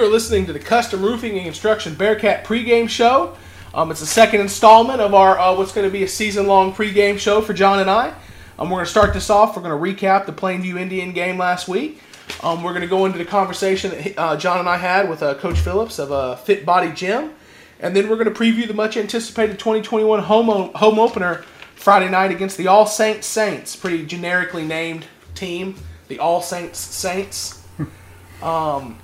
You are listening to the Custom Roofing and Construction Bearcat pregame show. Um, it's the second installment of our uh, what's going to be a season-long pregame show for John and I. Um, we're going to start this off. We're going to recap the Plainview Indian game last week. Um, we're going to go into the conversation that uh, John and I had with uh, Coach Phillips of uh, Fit Body Gym, and then we're going to preview the much-anticipated 2021 home o- home opener Friday night against the All Saints Saints, pretty generically named team, the All Saints Saints. um,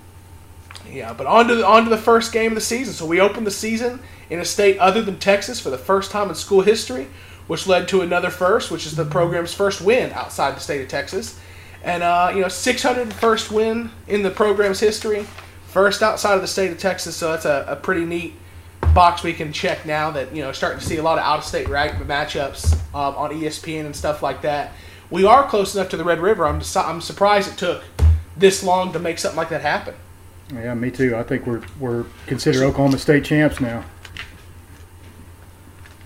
yeah, but on to the, on to the first game of the season. So we opened the season in a state other than Texas for the first time in school history, which led to another first, which is the program's first win outside the state of Texas, and uh, you know 601st win in the program's history, first outside of the state of Texas. So that's a, a pretty neat box we can check now that you know starting to see a lot of out-of-state right matchups um, on ESPN and stuff like that. We are close enough to the Red River. I'm I'm surprised it took this long to make something like that happen. Yeah, me too. I think we're we're considered Oklahoma State champs now.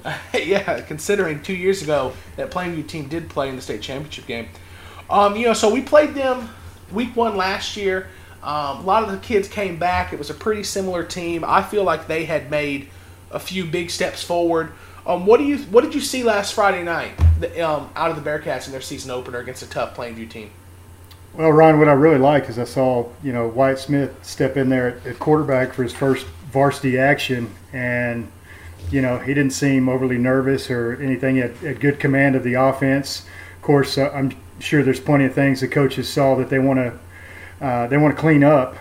yeah, considering two years ago that Plainview team did play in the state championship game. Um, you know, so we played them week one last year. Um, a lot of the kids came back. It was a pretty similar team. I feel like they had made a few big steps forward. Um, what do you what did you see last Friday night the, um, out of the Bearcats in their season opener against a tough Plainview team? Well, Ryan, what I really liked is I saw you know Wyatt Smith step in there at, at quarterback for his first varsity action, and you know he didn't seem overly nervous or anything. He had, had good command of the offense. Of course, uh, I'm sure there's plenty of things the coaches saw that they want to uh, they want to clean up,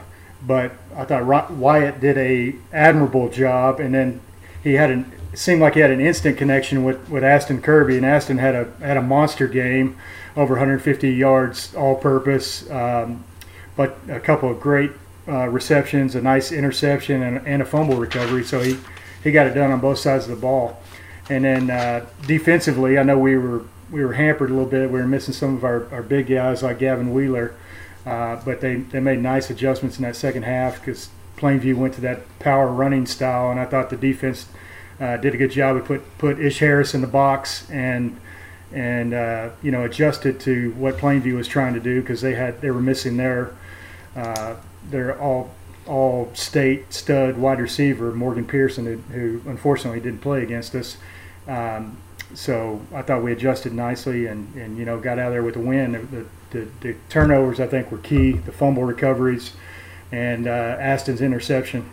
but I thought Wyatt did a admirable job, and then he had an seemed like he had an instant connection with, with Aston Kirby, and Aston had a had a monster game, over 150 yards all-purpose, um, but a couple of great uh, receptions, a nice interception, and, and, a fumble recovery. So he he got it done on both sides of the ball. And then uh, defensively, I know we were we were hampered a little bit. We were missing some of our, our big guys like Gavin Wheeler, uh, but they, they made nice adjustments in that second half because Plainview went to that power running style, and I thought the defense uh, did a good job. We put put Ish Harris in the box and and uh, you know adjusted to what Plainview was trying to do because they had they were missing their uh, their all all state stud wide receiver Morgan Pearson who, who unfortunately didn't play against us. Um, so I thought we adjusted nicely and, and you know got out of there with a win. The, the, the turnovers I think were key. The fumble recoveries and uh, Aston's interception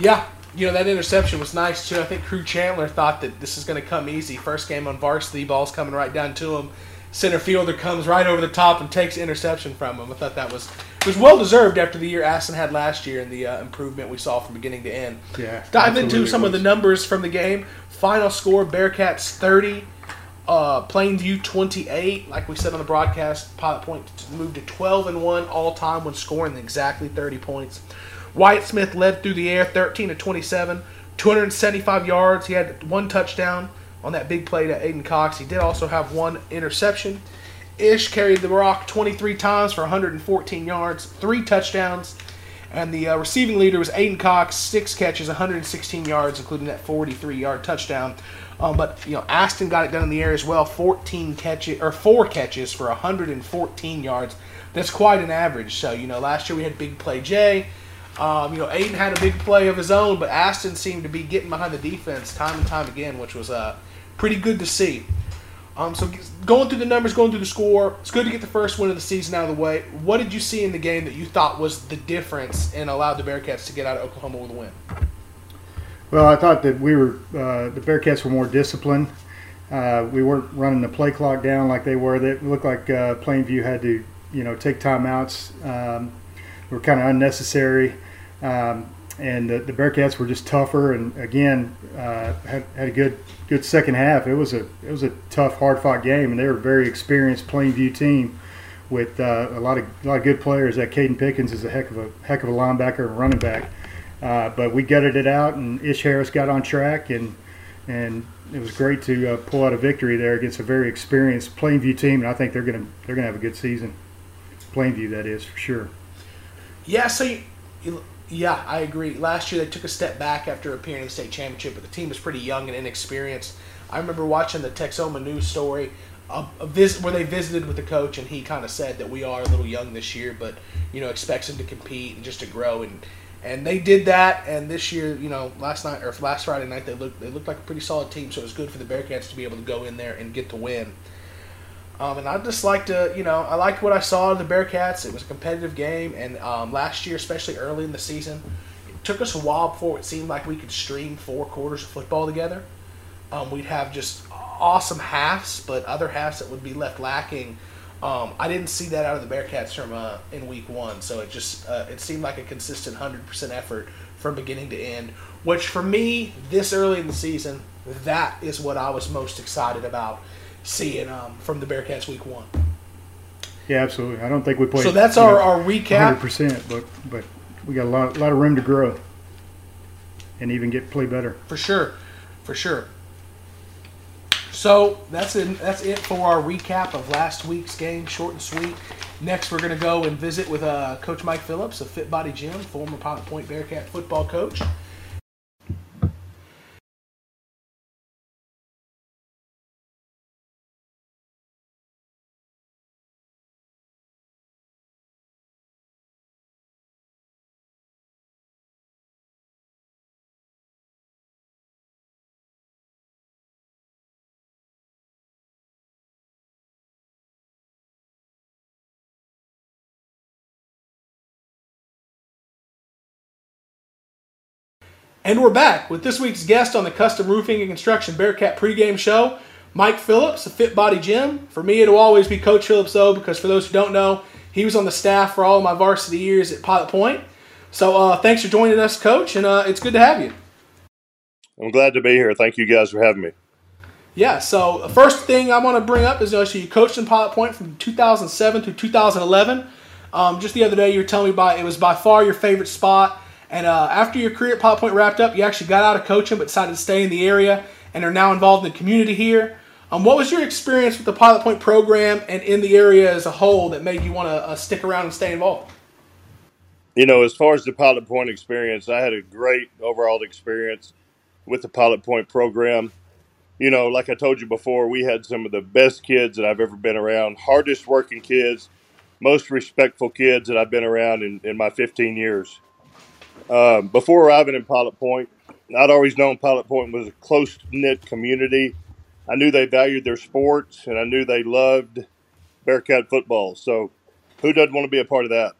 Yeah, you know that interception was nice too. I think Crew Chandler thought that this is going to come easy. First game on varsity, ball's coming right down to him. Center fielder comes right over the top and takes interception from him. I thought that was was well deserved after the year Aston had last year and the uh, improvement we saw from beginning to end. Yeah. Dive into some of the numbers from the game. Final score: Bearcats thirty, uh, Plainview twenty eight. Like we said on the broadcast, Pilot Point moved to twelve and one all time when scoring exactly thirty points. Wyatt Smith led through the air 13 to 27, 275 yards. He had one touchdown on that big play to Aiden Cox. He did also have one interception. Ish carried the rock 23 times for 114 yards, three touchdowns. And the uh, receiving leader was Aiden Cox, six catches, 116 yards, including that 43-yard touchdown. Um, but you know, Aston got it done in the air as well, 14 catches or four catches for 114 yards. That's quite an average. So you know, last year we had Big Play Jay. Um, you know, Aiden had a big play of his own, but Aston seemed to be getting behind the defense time and time again, which was uh, pretty good to see. Um, so going through the numbers, going through the score, it's good to get the first win of the season out of the way. What did you see in the game that you thought was the difference and allowed the Bearcats to get out of Oklahoma with a win? Well, I thought that we were uh, the Bearcats were more disciplined. Uh, we weren't running the play clock down like they were. It looked like uh, Plainview had to, you know, take timeouts. Um, were kind of unnecessary. Um, and the, the, Bearcats were just tougher, and again uh, had, had a good good second half. It was a it was a tough, hard fought game, and they were a very experienced Plainview team with uh, a lot of a lot of good players. That Caden Pickens is a heck of a heck of a linebacker and running back. Uh, but we gutted it out, and Ish Harris got on track, and and it was great to uh, pull out a victory there against a very experienced Plainview team, and I think they're gonna they're gonna have a good season. Plainview, that is for sure. Yeah, so you, you, yeah, I agree. Last year they took a step back after appearing in the state championship, but the team was pretty young and inexperienced. I remember watching the Texoma news story uh, uh, a, a visit where they visited with the coach, and he kind of said that we are a little young this year, but you know expects them to compete and just to grow and. And they did that, and this year, you know, last night or last Friday night, they looked they looked like a pretty solid team. So it was good for the Bearcats to be able to go in there and get the win. Um, and I just like to, you know, I liked what I saw of the Bearcats. It was a competitive game, and um, last year, especially early in the season, it took us a while before it seemed like we could stream four quarters of football together. Um, we'd have just awesome halves, but other halves that would be left lacking. Um, I didn't see that out of the Bearcats from uh, in week one, so it just uh, it seemed like a consistent hundred percent effort from beginning to end. Which for me, this early in the season, that is what I was most excited about seeing um, from the Bearcats week one. Yeah, absolutely. I don't think we played. So that's our, our recap. 100%, but but we got a lot, lot of room to grow and even get play better. For sure, for sure. So that's it. That's it for our recap of last week's game, short and sweet. Next, we're going to go and visit with uh, Coach Mike Phillips of Fit Body Gym, former Pilot Point Bearcat football coach. And we're back with this week's guest on the Custom Roofing and Construction Bearcat pregame show, Mike Phillips of Fit Body Gym. For me, it'll always be Coach Phillips, though, because for those who don't know, he was on the staff for all of my varsity years at Pilot Point. So uh, thanks for joining us, Coach, and uh, it's good to have you. I'm glad to be here. Thank you guys for having me. Yeah, so the first thing I want to bring up is you, know, so you coached in Pilot Point from 2007 to 2011. Um, just the other day, you were telling me about it was by far your favorite spot and uh, after your career at Pilot Point wrapped up, you actually got out of coaching but decided to stay in the area and are now involved in the community here. Um, what was your experience with the Pilot Point program and in the area as a whole that made you want to uh, stick around and stay involved? You know, as far as the Pilot Point experience, I had a great overall experience with the Pilot Point program. You know, like I told you before, we had some of the best kids that I've ever been around, hardest working kids, most respectful kids that I've been around in, in my 15 years. Um, before arriving in Pilot Point, I'd always known Pilot Point was a close knit community. I knew they valued their sports, and I knew they loved Bearcat football. So, who doesn't want to be a part of that?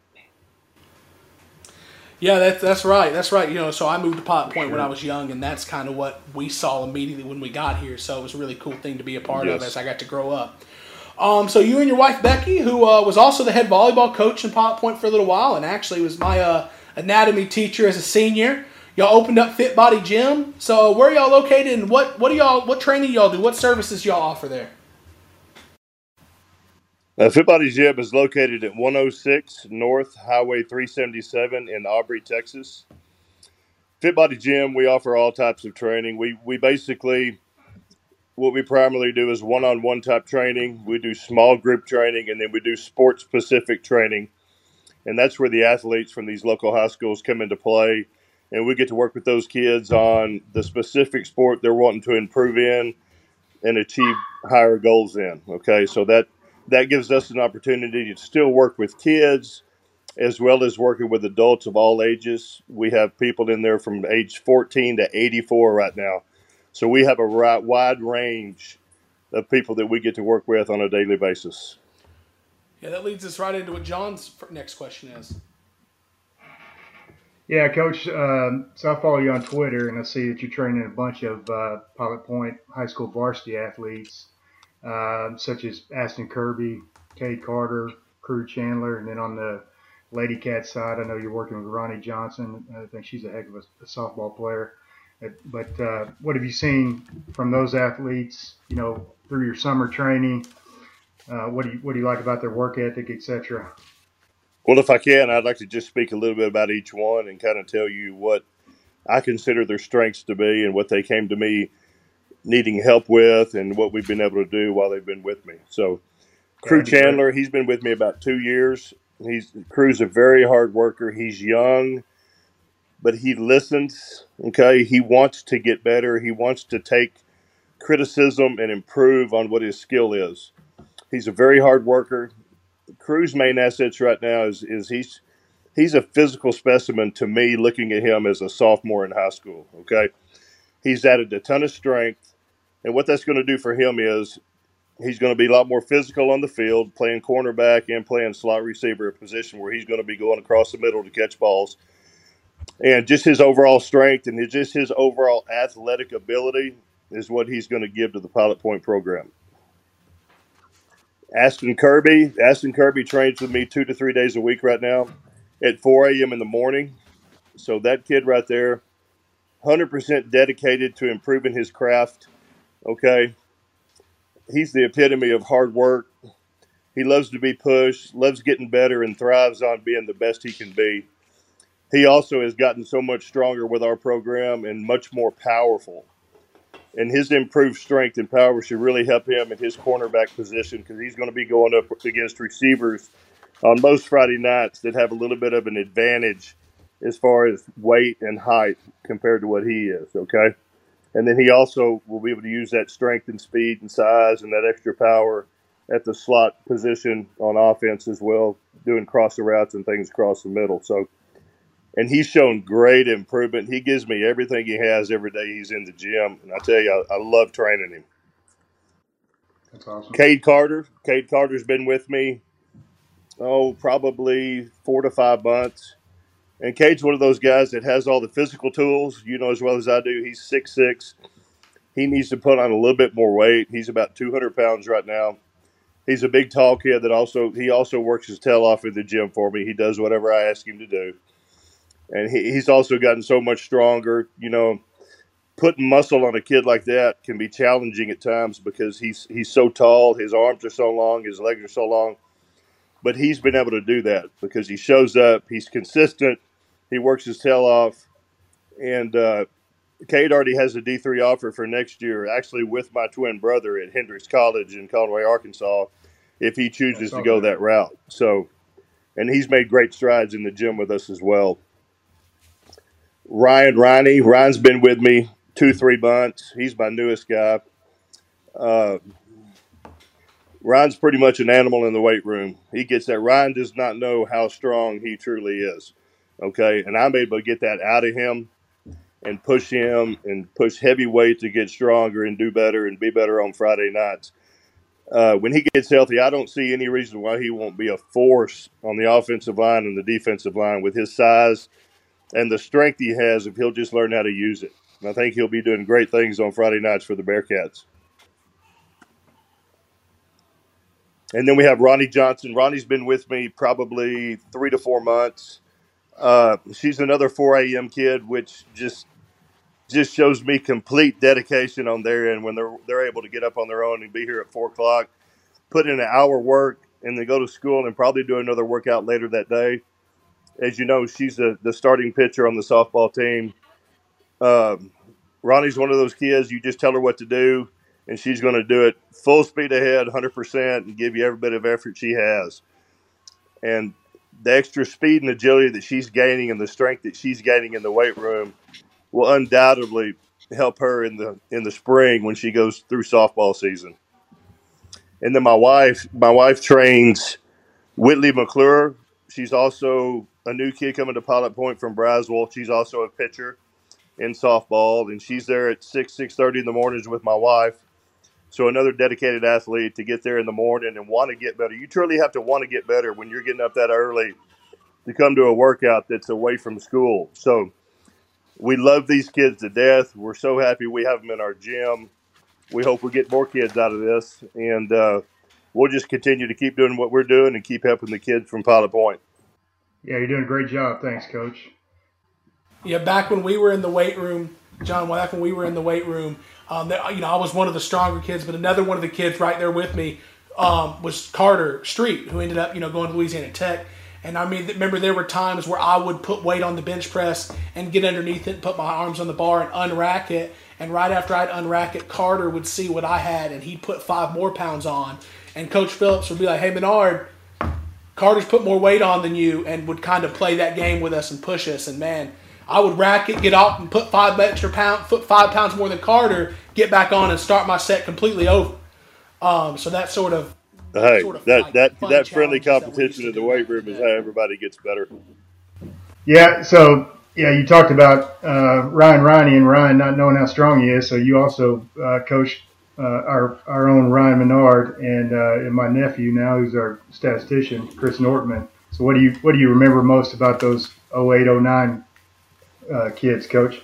Yeah, that's that's right. That's right. You know, so I moved to Pilot Point sure. when I was young, and that's kind of what we saw immediately when we got here. So it was a really cool thing to be a part yes. of as I got to grow up. Um, so you and your wife Becky, who uh, was also the head volleyball coach in Pilot Point for a little while, and actually was my uh, anatomy teacher as a senior. Y'all opened up Fit Body Gym. So where y'all located and what what do y'all what training y'all do? What services y'all offer there? Uh, Fit Body Gym is located at 106 North Highway 377 in Aubrey, Texas. Fit Body Gym, we offer all types of training. We we basically what we primarily do is one-on-one type training. We do small group training, and then we do sport-specific training and that's where the athletes from these local high schools come into play. And we get to work with those kids on the specific sport they're wanting to improve in and achieve higher goals in okay? So that that gives us an opportunity to still work with kids as well as working with adults of all ages. We have people in there from age 14 to 84 right now. So we have a wide range of people that we get to work with on a daily basis yeah, that leads us right into what John's next question is. Yeah, Coach. Um, so I follow you on Twitter, and I see that you're training a bunch of uh, Pilot Point High School varsity athletes, uh, such as Aston Kirby, Cade Carter, Crew Chandler, and then on the Lady Cat side, I know you're working with Ronnie Johnson. I think she's a heck of a, a softball player. But uh, what have you seen from those athletes? You know, through your summer training uh, what do you what do you like about their work ethic, etc. Well, if I can, I'd like to just speak a little bit about each one and kind of tell you what I consider their strengths to be and what they came to me needing help with and what we've been able to do while they've been with me. So, Crew Chandler, he's been with me about two years. He's Crew's a very hard worker. He's young, but he listens. Okay, he wants to get better. He wants to take criticism and improve on what his skill is. He's a very hard worker. Crew's main assets right now is is he's he's a physical specimen to me. Looking at him as a sophomore in high school, okay, he's added a ton of strength, and what that's going to do for him is he's going to be a lot more physical on the field, playing cornerback and playing slot receiver, a position where he's going to be going across the middle to catch balls. And just his overall strength and just his overall athletic ability is what he's going to give to the Pilot Point program. Aston Kirby, Aston Kirby trains with me two to three days a week right now at 4 a.m. in the morning. So that kid right there, 100% dedicated to improving his craft. Okay, he's the epitome of hard work. He loves to be pushed, loves getting better, and thrives on being the best he can be. He also has gotten so much stronger with our program and much more powerful. And his improved strength and power should really help him in his cornerback position because he's going to be going up against receivers on most Friday nights that have a little bit of an advantage as far as weight and height compared to what he is. Okay and then he also will be able to use that strength and speed and size and that extra power at the slot position on offense as well, doing cross the routes and things across the middle. So, and he's shown great improvement. He gives me everything he has every day he's in the gym, and I tell you, I, I love training him. That's awesome. Cade Carter, Cade Carter's been with me, oh, probably four to five months and Cade's one of those guys that has all the physical tools, you know, as well as I do. He's six six. He needs to put on a little bit more weight. He's about 200 pounds right now. He's a big, tall kid that also he also works his tail off in the gym for me. He does whatever I ask him to do, and he, he's also gotten so much stronger. You know, putting muscle on a kid like that can be challenging at times because he's he's so tall, his arms are so long, his legs are so long. But he's been able to do that because he shows up, he's consistent, he works his tail off, and uh, Cade already has a D three offer for next year, actually with my twin brother at Hendrix College in Conway, Arkansas, if he chooses to go that route. So, and he's made great strides in the gym with us as well. Ryan Riney, Ryan's been with me two three months. He's my newest guy. Uh, Ryan's pretty much an animal in the weight room. He gets that. Ryan does not know how strong he truly is. Okay, and I'm able to get that out of him and push him and push heavyweight to get stronger and do better and be better on Friday nights. Uh, when he gets healthy, I don't see any reason why he won't be a force on the offensive line and the defensive line with his size and the strength he has if he'll just learn how to use it. And I think he'll be doing great things on Friday nights for the Bearcats. And then we have Ronnie Johnson. Ronnie's been with me probably three to four months. Uh, she's another 4 a.m. kid, which just just shows me complete dedication on their end when they're they're able to get up on their own and be here at four o'clock, put in an hour work, and then go to school and probably do another workout later that day. As you know, she's the, the starting pitcher on the softball team. Um, Ronnie's one of those kids you just tell her what to do, and she's going to do it full speed ahead, 100%, and give you every bit of effort she has. And the extra speed and agility that she's gaining and the strength that she's gaining in the weight room will undoubtedly help her in the in the spring when she goes through softball season. And then my wife, my wife trains Whitley McClure. She's also a new kid coming to Pilot Point from Braswell. She's also a pitcher in softball, and she's there at six six thirty in the mornings with my wife. So another dedicated athlete to get there in the morning and want to get better. You truly have to want to get better when you're getting up that early to come to a workout that's away from school. So we love these kids to death. We're so happy we have them in our gym. We hope we get more kids out of this, and uh, we'll just continue to keep doing what we're doing and keep helping the kids from Pilot Point. Yeah, you're doing a great job. Thanks, Coach. Yeah, back when we were in the weight room, John, back when we were in the weight room, um, that, you know, I was one of the stronger kids, but another one of the kids right there with me um, was Carter Street, who ended up, you know, going to Louisiana Tech. And I mean, remember there were times where I would put weight on the bench press and get underneath it and put my arms on the bar and unrack it. And right after I'd unrack it, Carter would see what I had and he'd put five more pounds on. And Coach Phillips would be like, hey, Menard, Carter's put more weight on than you and would kind of play that game with us and push us. And man, I would rack it, get off, and put five extra pound, put five pounds more than Carter, get back on and start my set completely over. Um, so that sort of Hey, sort of that like that fun that friendly challenges that competition in the do weight room is how everybody gets better. Yeah, so yeah, you talked about uh, Ryan Riney and Ryan not knowing how strong he is. So you also uh, coach uh, our our own Ryan Menard and, uh, and my nephew now, who's our statistician, Chris Nortman. So what do you what do you remember most about those 08, 09 uh, kids, Coach?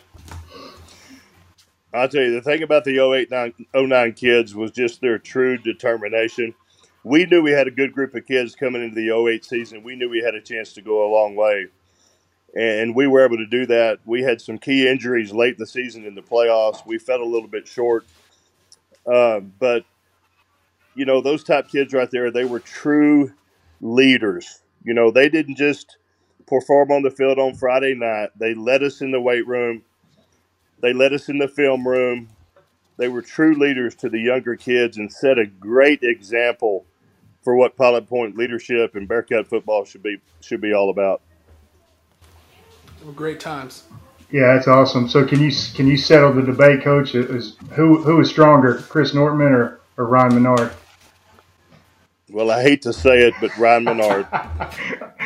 I'll tell you, the thing about the 08, 9, 09 kids was just their true determination. We knew we had a good group of kids coming into the 08 season. We knew we had a chance to go a long way. And we were able to do that. We had some key injuries late in the season in the playoffs. We fell a little bit short. Uh, but, you know, those top kids right there, they were true leaders. You know, they didn't just perform on the field on Friday night, they led us in the weight room. They led us in the film room. They were true leaders to the younger kids and set a great example for what Pilot Point leadership and Bearcat football should be should be all about. Were great times. Yeah, that's awesome. So can you can you settle the debate, Coach? Is who who is stronger, Chris Nortman or, or Ryan Menard? Well, I hate to say it, but Ryan Menard. I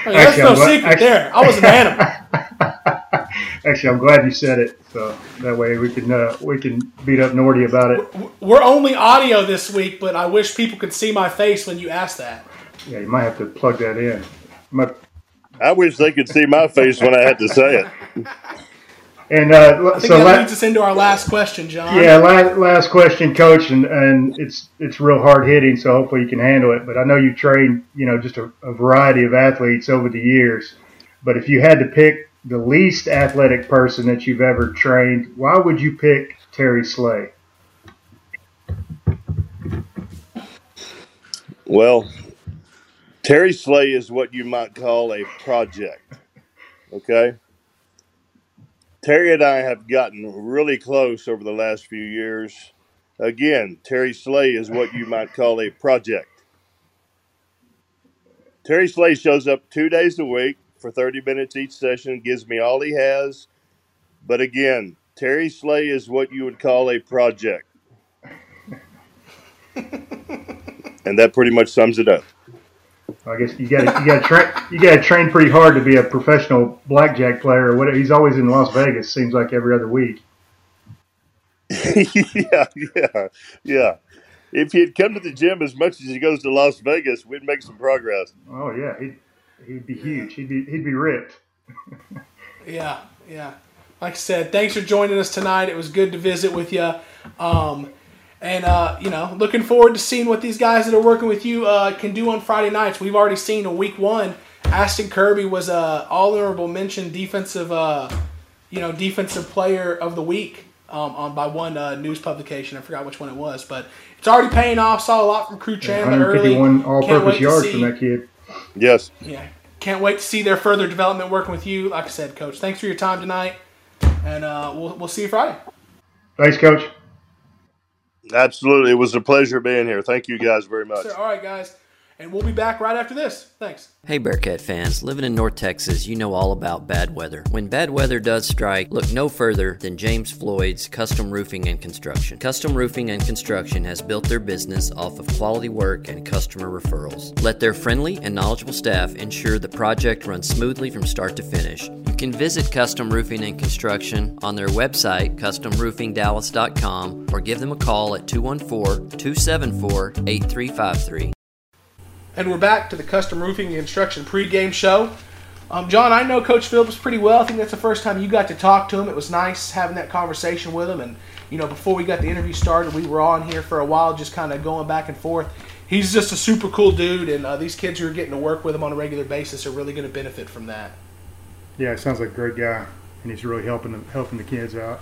that's Actually, no glad- secret actually- there. I was an animal. Actually, I'm glad you said it, so that way we can uh, we can beat up Nordy about it. We're only audio this week, but I wish people could see my face when you ask that. Yeah, you might have to plug that in. My, I wish they could see my face when I had to say it. And uh, I think so that la- leads us into our last question, John. yeah, last, last question, Coach, and, and it's it's real hard hitting, so hopefully you can handle it. But I know you trained, you know, just a, a variety of athletes over the years. But if you had to pick the least athletic person that you've ever trained, why would you pick Terry Slay? Well, Terry Slay is what you might call a project. Okay? Terry and I have gotten really close over the last few years. Again, Terry Slay is what you might call a project. Terry Slay shows up two days a week for 30 minutes each session, gives me all he has. But again, Terry Slay is what you would call a project. and that pretty much sums it up. I guess you got you got to train you got to train pretty hard to be a professional blackjack player or whatever. He's always in Las Vegas. Seems like every other week. yeah, yeah, yeah. If he'd come to the gym as much as he goes to Las Vegas, we'd make some progress. Oh yeah, he'd he'd be huge. He'd be he'd be ripped. Yeah, yeah. Like I said, thanks for joining us tonight. It was good to visit with you. Um, and, uh, you know, looking forward to seeing what these guys that are working with you uh, can do on Friday nights. We've already seen in week one, Ashton Kirby was a all honorable mention defensive, uh, you know, defensive player of the week um, on by one uh, news publication. I forgot which one it was, but it's already paying off. Saw a lot from Crew Chandler early. 151 all-purpose wait yards from that kid. Yes. yeah. Can't wait to see their further development working with you. Like I said, Coach, thanks for your time tonight. And uh, we'll, we'll see you Friday. Thanks, Coach. Absolutely. It was a pleasure being here. Thank you guys very much. All right, guys. And we'll be back right after this. Thanks. Hey Bearcat fans, living in North Texas, you know all about bad weather. When bad weather does strike, look no further than James Floyd's Custom Roofing and Construction. Custom Roofing and Construction has built their business off of quality work and customer referrals. Let their friendly and knowledgeable staff ensure the project runs smoothly from start to finish. You can visit Custom Roofing and Construction on their website, customroofingdallas.com, or give them a call at 214 274 8353. And we're back to the Custom Roofing and Construction pregame show. Um, John, I know Coach Phillips pretty well. I think that's the first time you got to talk to him. It was nice having that conversation with him. And, you know, before we got the interview started, we were on here for a while just kind of going back and forth. He's just a super cool dude, and uh, these kids who are getting to work with him on a regular basis are really going to benefit from that. Yeah, sounds like a great guy, and he's really helping helping the kids out.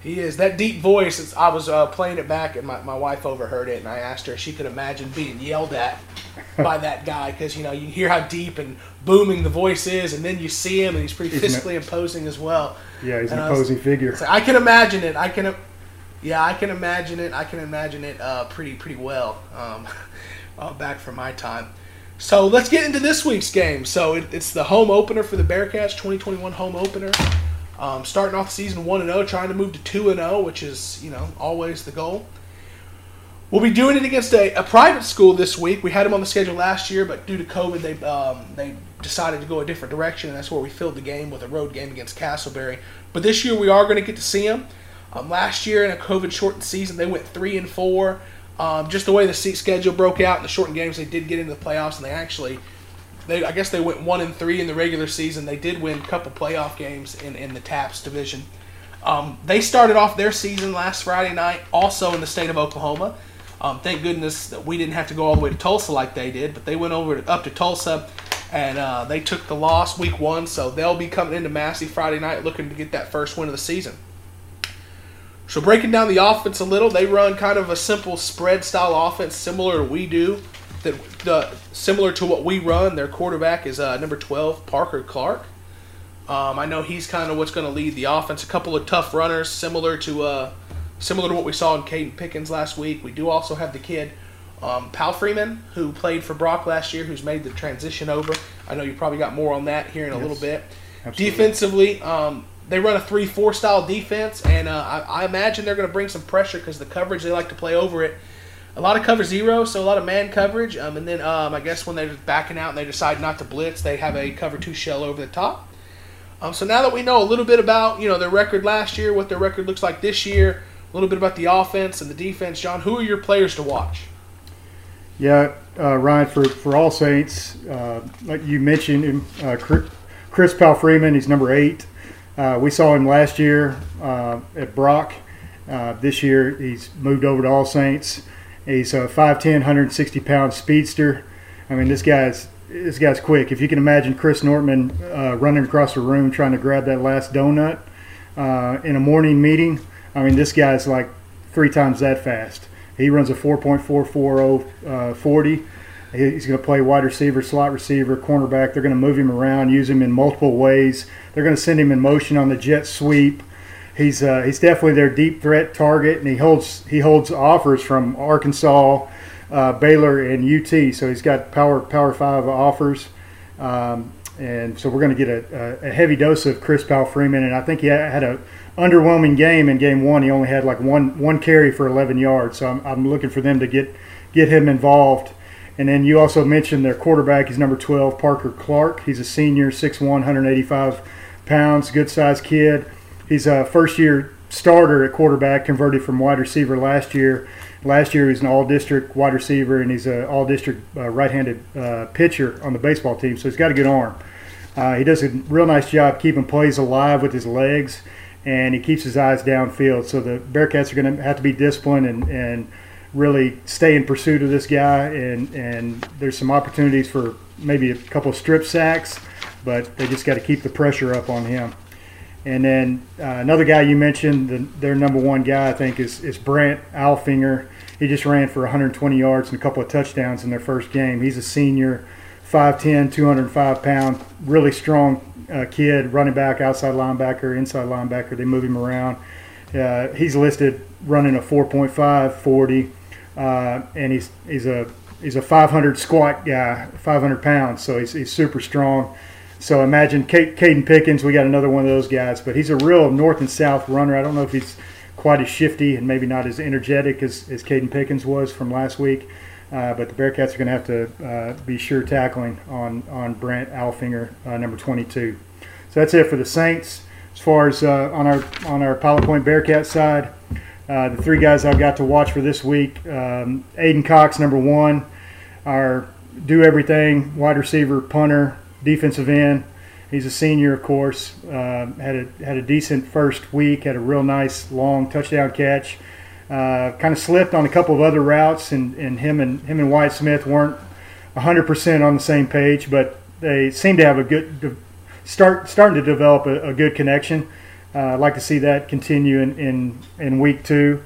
He is. That deep voice, I was uh, playing it back, and my, my wife overheard it, and I asked her if she could imagine being yelled at by that guy, because, you know, you hear how deep and booming the voice is, and then you see him, and he's pretty physically imposing as well. Yeah, he's an And I was- imposing figure. So I can imagine it. I can, yeah, I can imagine it. I can imagine it uh, pretty pretty well. Um, uh, back from my time. So let's get into this week's game. So it, it's the home opener for the Bearcats, 2021 home opener. Um, starting off season one and zero, trying to move to two and zero, which is you know always the goal. We'll be doing it against a, a private school this week. We had them on the schedule last year, but due to COVID, they um, they decided to go a different direction, and that's where we filled the game with a road game against Castleberry. But this year, we are going to get to see them. Um, last year, in a COVID-shortened season, they went three and four. Um, just the way the seat schedule broke out in the shortened games, they did get into the playoffs, and they actually, they I guess they went one and three in the regular season. They did win a couple playoff games in, in the TAPPS division. Um, they started off their season last Friday night, also in the state of Oklahoma. Um, thank goodness that we didn't have to go all the way to Tulsa like they did, but they went over to, up to Tulsa and uh, they took the loss week one, so they'll be coming into Massey Friday night looking to get that first win of the season. So breaking down the offense a little, they run kind of a simple spread style offense, similar to we do. That the similar to what we run. Their quarterback is uh, number twelve, Parker Clark. Um, I know he's kind of what's going to lead the offense. A couple of tough runners, similar to uh, similar to what we saw in Caden Pickens last week. We do also have the kid, um, Pal Freeman, who played for Brock last year, who's made the transition over. I know you probably got more on that here in a Yes, little bit. absolutely. Defensively, um, they run a 3 4 style defense, and uh, I, I imagine they're going to bring some pressure because the coverage they like to play over it. A lot of cover zero, so a lot of man coverage. Um, and then um, I guess when they're backing out and they decide not to blitz, they have a cover two shell over the top. Um, so now that we know a little bit about you know their record last year, what their record looks like this year, a little bit about the offense and the defense, John, who are your players to watch? Yeah, uh, Ryan, for, for All Saints, uh, like you mentioned, uh, Chris- Powell Freeman, he's number eight. Uh, we saw him last year uh, at Brock. Uh, this year, he's moved over to All Saints. He's a 5'10", 160 pound speedster. I mean, this guy's this guy's quick. If you can imagine Chris Nortman uh, running across the room trying to grab that last donut uh, in a morning meeting, I mean, this guy's like three times that fast. He runs a 4.440 uh, 40. He's going to play wide receiver, slot receiver, cornerback. They're going to move him around, use him in multiple ways. They're going to send him in motion on the jet sweep. He's uh, he's definitely their deep threat target, and he holds he holds offers from Arkansas, uh, Baylor, and UT. So he's got power power five offers, um, and so we're going to get a, a, heavy dose of Chris Powell Freeman. And I think he had a underwhelming game in game one. He only had like one one carry for 11 yards. So I'm, I'm looking for them to get get him involved. And then you also mentioned their quarterback. He's number 12, Parker Clark. He's a senior, 6'1", 185 pounds, good sized kid. He's a first year starter at quarterback, converted from wide receiver last year. Last year, he was an all district wide receiver, and he's an all district uh, right handed uh, pitcher on the baseball team, so he's got a good arm. Uh, he does a real nice job keeping plays alive with his legs, and he keeps his eyes downfield. So the Bearcats are going to have to be disciplined and, and really stay in pursuit of this guy. And, and there's some opportunities for maybe a couple of strip sacks, but they just got to keep the pressure up on him. And then uh, another guy you mentioned, the, their number one guy, I think, is, is Brant Alfinger. He just ran for 120 yards and a couple of touchdowns in their first game. He's a senior, 5'10, 205 pound, really strong uh, kid, running back, outside linebacker, inside linebacker. They move him around. Uh, he's listed running a 4.5 40, uh, and he's he's a he's a 500 squat guy, 500 pounds, so he's, he's super strong. So imagine Kate, Caden Pickens. We got another one of those guys, but he's a real north and south runner. I don't know if he's quite as shifty and maybe not as energetic as, as Caden Pickens was from last week. Uh, but the Bearcats are going to have to uh, be sure tackling on on Brent Alfinger, uh, number 22. So that's it for the Saints. As far as uh, on our on our Pilot Point Bearcat side, uh, the three guys I've got to watch for this week: um, Aiden Cox, number one, our do everything wide receiver, punter, defensive end. He's a senior, of course. Uh, had a had a decent first week. Had a real nice long touchdown catch. Uh, kind of slipped on a couple of other routes, and, and him and him and Wyatt Smith weren't 100% on the same page, but they seem to have a good start starting to develop a, a good connection. Uh, I'd like to see that continue in, in in week two.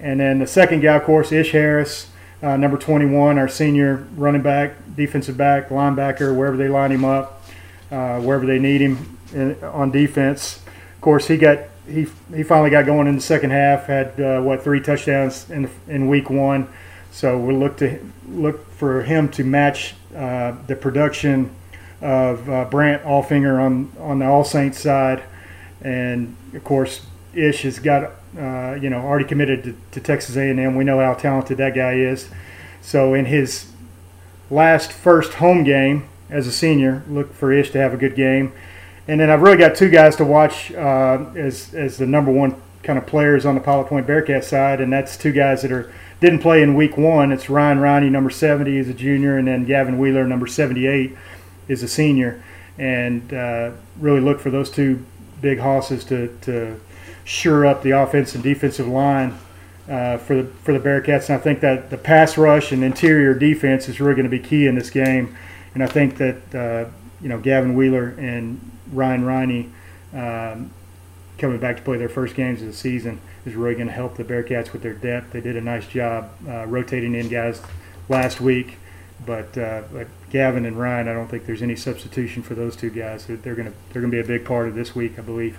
And then the second guy, of course, Ish Harris, uh, number 21, our senior running back, defensive back, linebacker, wherever they line him up, uh, wherever they need him in, on defense. Of course, he got he he finally got going in the second half. Had uh, what three touchdowns in in week one. So we'll look to look for him to match uh, the production of uh, Brant Alfinger on on the All Saints side, and of course Ish has got uh, you know already committed to, to Texas A&M. We know how talented that guy is. So in his last first home game as a senior, look for Ish to have a good game. And then I've really got two guys to watch uh, as as the number one kind of players on the Pilot Point Bearcat side, and that's two guys that are didn't play in week one. It's Ryan Riney, number 70, is a junior, and then Gavin Wheeler, number 78, is a senior. And uh, really look for those two big hosses to, to shore up the offense and defensive line uh, for the for the Bearcats. And I think that the pass rush and interior defense is really going to be key in this game. And I think that uh, you know Gavin Wheeler and Ryan Riney um, coming back to play their first games of the season is really going to help the Bearcats with their depth. They did a nice job uh, rotating in guys last week, but, uh, but Gavin and Ryan, I don't think there's any substitution for those two guys. They're going to they're going to be a big part of this week, I believe.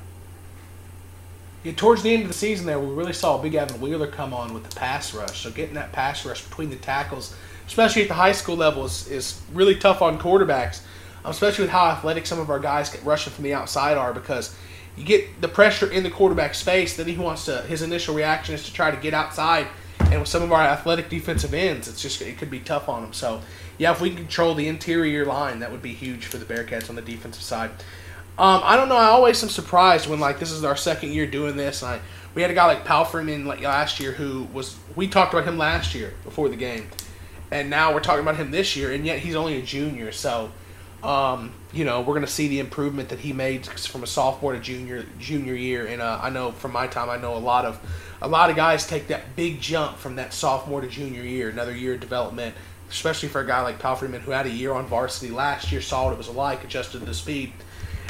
Yeah, towards the end of the season, there we really saw Big Gavin Wheeler come on with the pass rush. So getting that pass rush between the tackles, especially at the high school level, is, is really tough on quarterbacks. Um, especially with how athletic some of our guys get rushing from the outside are, because you get the pressure in the quarterback's face, then he wants to. His initial reaction is to try to get outside, and with some of our athletic defensive ends, it's just it could be tough on them. So yeah, if we can control the interior line, that would be huge for the Bearcats on the defensive side. Um, I don't know. I always am surprised when like this is our second year doing this, and I we had a guy like Pal Freeman like last year who was we talked about him last year before the game, and now we're talking about him this year, and yet he's only a junior. So, um, you know, we're going to see the improvement that he made from a sophomore to junior junior year. And uh, I know from my time, I know a lot of a lot of guys take that big jump from that sophomore to junior year, another year of development. Especially for a guy like Pal Freeman who had a year on varsity last year, saw what it was like, adjusted the speed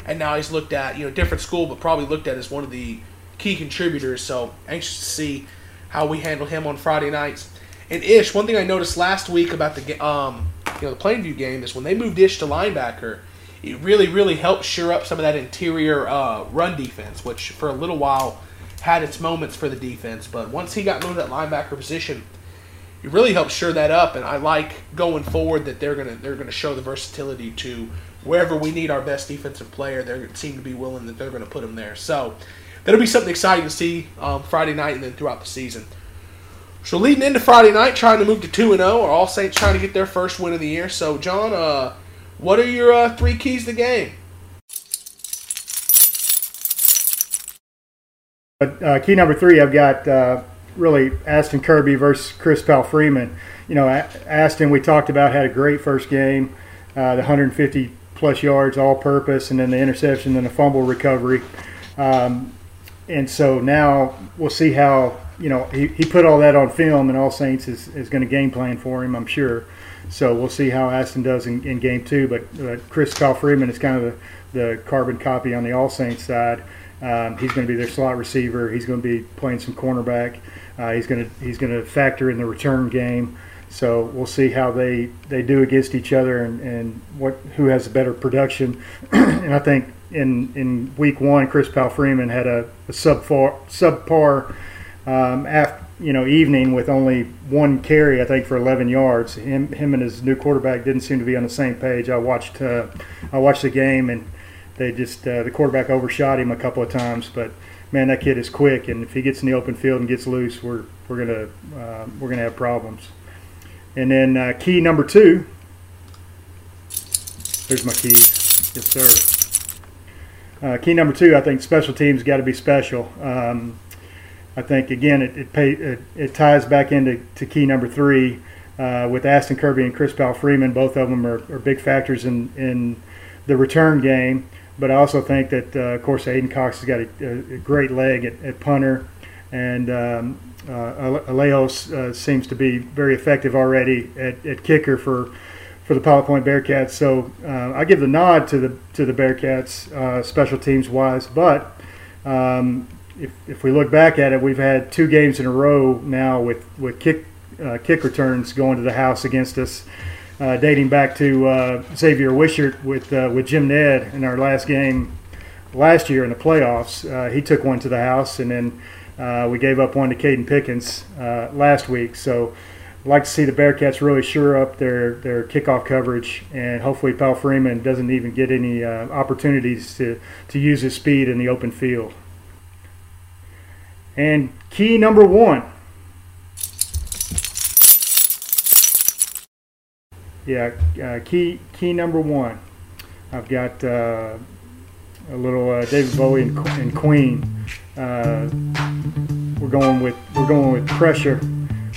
and now he's looked at, you know, different school, but probably looked at as one of the key contributors. So anxious to see how we handle him on Friday nights. And Ish, one thing I noticed last week about the um, you know, the Plainview game is when they moved Ish to linebacker, it really, really helped shore up some of that interior uh, run defense, which for a little while had its moments for the defense. But once he got moved to that linebacker position, it really helped shore that up. And I like going forward that they're gonna they're gonna show the versatility to wherever we need our best defensive player, they seem to be willing that they're going to put him there. So that'll be something exciting to see um, Friday night and then throughout the season. So leading into Friday night, trying to move to two and zero, or All Saints trying to get their first win of the year. So John, uh, what are your uh, three keys to the game? Uh, key number three, I've got uh, really Aston Kirby versus Chris Pal Freeman. You know, Aston, we talked about, had a great first game, uh, the 150 plus yards all purpose, and then the interception and the fumble recovery. Um, and so now we'll see how, you know, he, he put all that on film, and All Saints is, is going to game plan for him, I'm sure. So we'll see how Aston does in, in game two. But uh, Chris Kyle Freeman is kind of the, the carbon copy on the All Saints side. Um, he's going to be their slot receiver. He's going to be playing some cornerback. Uh, he's going to he's going to factor in the return game. So we'll see how they, they do against each other and, and what who has a better production. and I think in in week one, Chris Pal Freeman had a, a subpar subpar um, after, you know evening with only one carry, I think, for 11 yards. Him him and his new quarterback didn't seem to be on the same page. I watched uh, I watched the game and they just uh, the quarterback overshot him a couple of times, but man, that kid is quick, and if he gets in the open field and gets loose, we're we're gonna uh, we're gonna have problems. And then uh, key number two. There's my keys. Yes, sir. Uh, key number two, I think special teams got to be special. Um, I think again it it, pay, it, it ties back into to key number three uh, with Aston Kirby and Chris Pal Freeman. Both of them are, are, big factors in in the return game. But I also think that uh, of course Aiden Cox has got a, a great leg at, at punter, and um, uh, Alejos uh, seems to be very effective already at, at kicker for for the Pilot Point Bearcats. So uh, I give the nod to the to the Bearcats uh, special teams wise. But um, if, if we look back at it, we've had two games in a row now with with kick uh, kick returns going to the house against us. Uh, dating back to Xavier Wishart with with Jim Ned in our last game last year in the playoffs. he took one to the house, and then uh, we gave up one to Caden Pickens uh, last week, so I'd like to see the Bearcats really shore up their, their kickoff coverage, and hopefully Pal Freeman doesn't even get any uh, opportunities to, to use his speed in the open field. And key number one. Yeah, uh, key key number one. I've got uh, a little uh, David Bowie and, and Queen. Uh, we're going with we're going with pressure,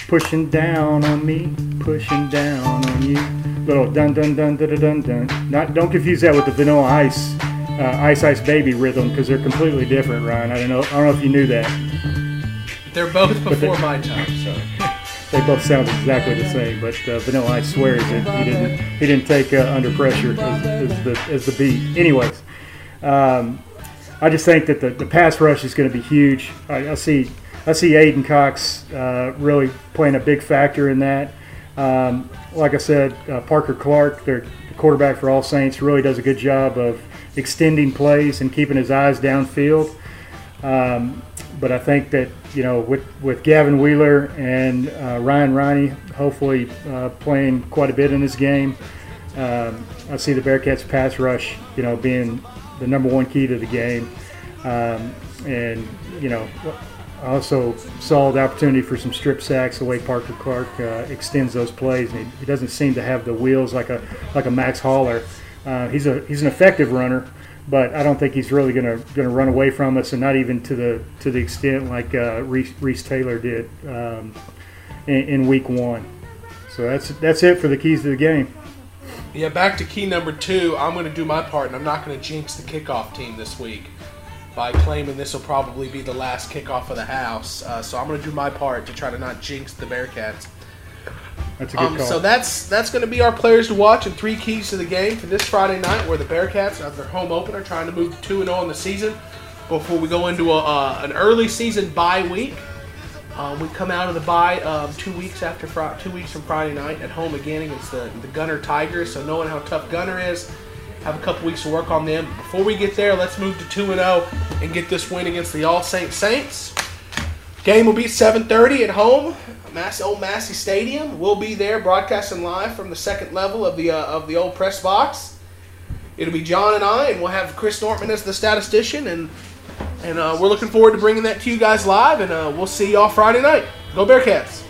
pushing down on me, pushing down on you. Little dun dun dun dun dun dun. Not don't confuse that with the Vanilla Ice, uh, Ice Ice Baby rhythm because they're completely different, Ryan. I don't know I don't know if you knew that. They're both before my time, so. They both sound exactly the same, but uh, Vanilla Ice swears that he didn't he didn't take uh, Under Pressure as, as the as the beat. Anyways, um, I just think that the, the pass rush is going to be huge. I, I see I see Aiden Cox uh, really playing a big factor in that. Um, like I said, uh, Parker Clark, their quarterback for All Saints, really does a good job of extending plays and keeping his eyes downfield. Um, but I think that you know with with Gavin Wheeler and uh, Ryan Riney hopefully uh, playing quite a bit in this game, um, I see the Bearcats pass rush you know being the number one key to the game, um, and you know. I also saw the opportunity for some strip sacks the way Parker Clark uh, extends those plays, and he, he, doesn't seem to have the wheels like a like a Max Holler. Uh, he's a he's an effective runner, but I don't think he's really going to going to run away from us, and not even to the to the extent like uh, Reese, Reese, Taylor did um, in, in, week one. So that's that's it for the keys to the game. Yeah, back to key number two. I'm going to do my part, and I'm not going to jinx the kickoff team this week by claiming this will probably be the last kickoff of the house. Uh, so I'm going to do my part to try to not jinx the Bearcats. That's a good um, call. So that's that's going to be our players to watch and three keys to the game for this Friday night, where the Bearcats, at their home opener, trying to move two and zero oh in the season before we go into a, uh, an early season bye week. Um, we come out of the bye um, two weeks after fr- two weeks from Friday night at home again against the, the Gunter Tigers. So knowing how tough Gunter is, have a couple weeks to work on them. Before we get there, let's move to two and zero oh and get this win against the All Saints Saints. Game will be 7:30 at home, Massey, old Massey Stadium. We'll be there broadcasting live from the second level of the uh, of the old press box. It'll be John and I, and we'll have Chris Nortman as the statistician, and and uh, we're looking forward to bringing that to you guys live. And uh, we'll see y'all Friday night. Go Bearcats!